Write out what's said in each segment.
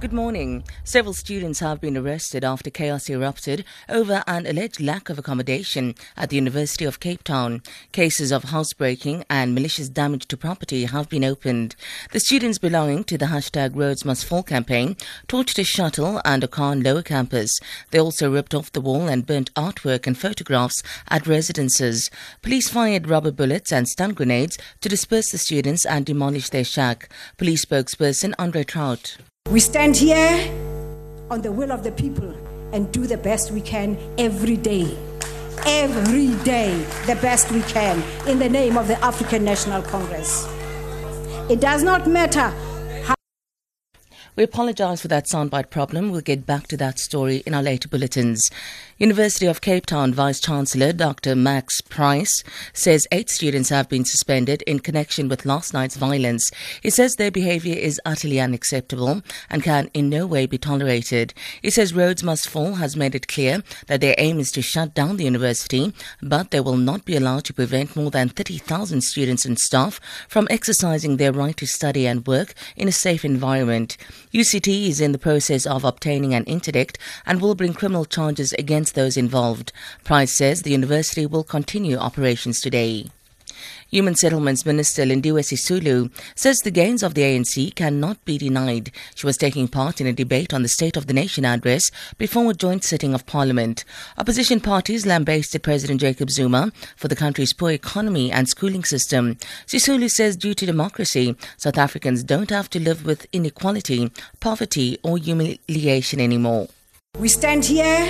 Good morning. Several students have been arrested after chaos erupted over an alleged lack of accommodation at the University of Cape Town. Cases of housebreaking and malicious damage to property have been opened. The students belonging to the hashtag Rhodes Must Fall campaign torched a shuttle and a car on lower campus. They also ripped off the wall and burnt artwork and photographs at residences. Police fired rubber bullets and stun grenades to disperse the students and demolish their shack. Police spokesperson Andre Traut. We stand here on the will of the people and do the best we can every day. Every day, the best we can in the name of the African National Congress. It does not matter we apologise for that soundbite problem. We'll get back to that story in our later bulletins. University of Cape Town Vice Chancellor Dr. Max Price says eight students have been suspended in connection with last night's violence. He says their behaviour is utterly unacceptable and can in no way be tolerated. He says Rhodes Must Fall has made it clear that their aim is to shut down the university, but they will not be allowed to prevent more than 30,000 students and staff from exercising their right to study and work in a safe environment. UCT is in the process of obtaining an interdict and will bring criminal charges against those involved. Price says the university will continue operations today. Human Settlements Minister Lindiwe Sisulu says the gains of the ANC cannot be denied. She was taking part in a debate on the State of the Nation address before a joint sitting of Parliament. Opposition parties lambasted President Jacob Zuma for the country's poor economy and schooling system. Sisulu says due to democracy, South Africans don't have to live with inequality, poverty or humiliation anymore. We stand here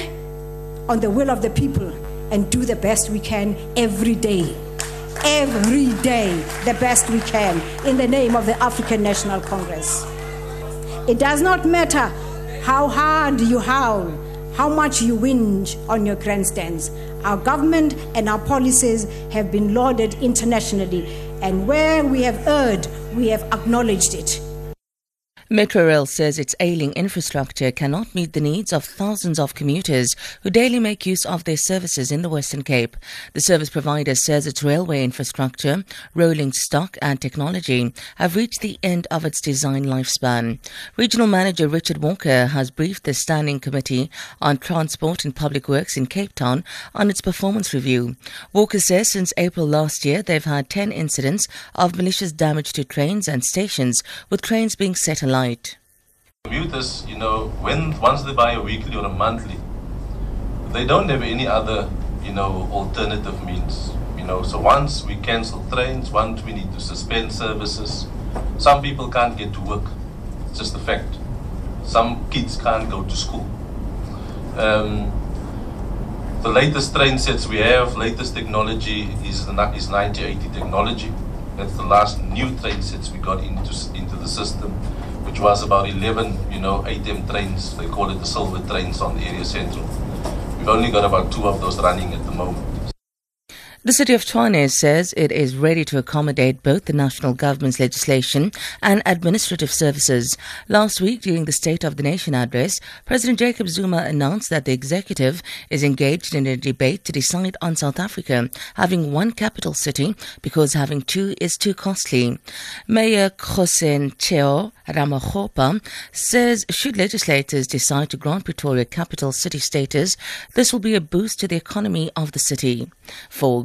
on the will of the people and do the best we can every day every day the best we can in the name of the African National Congress. It does not matter how hard you howl, how much you whinge on your grandstands. Our government and our policies have been lauded internationally, and where we have erred, we have acknowledged it. Metrorail says its ailing infrastructure cannot meet the needs of thousands of commuters who daily make use of their services in the Western Cape. The service provider says its railway infrastructure, rolling stock and technology have reached the end of its design lifespan. Regional Manager Richard Walker has briefed the Standing Committee on Transport and Public Works in Cape Town on its performance review. Walker says since April last year they've had 10 incidents of malicious damage to trains and stations, with trains being set alight night? Commuters, you know, when once they buy a weekly or a monthly, they don't have any other, you know, alternative means. You know, so once we cancel trains, once we need to suspend services, some people can't get to work. It's just a fact. Some kids can't go to school. Um, the latest train sets we have, latest technology is the is 9080 technology. That's the last new train sets we got into into the system which was about 11, you know, ATM trains. They call it the silver trains on the area central. We've only got about two of those running at the moment. The City of Tshwane says it is ready to accommodate both the national government's legislation and administrative services. Last week, during the State of the Nation address, President Jacob Zuma announced that the executive is engaged in a debate to decide on South Africa having one capital city because having two is too costly. Mayor Khosen Cheo Ramakgopa says should legislators decide to grant Pretoria capital city status, this will be a boost to the economy of the city. For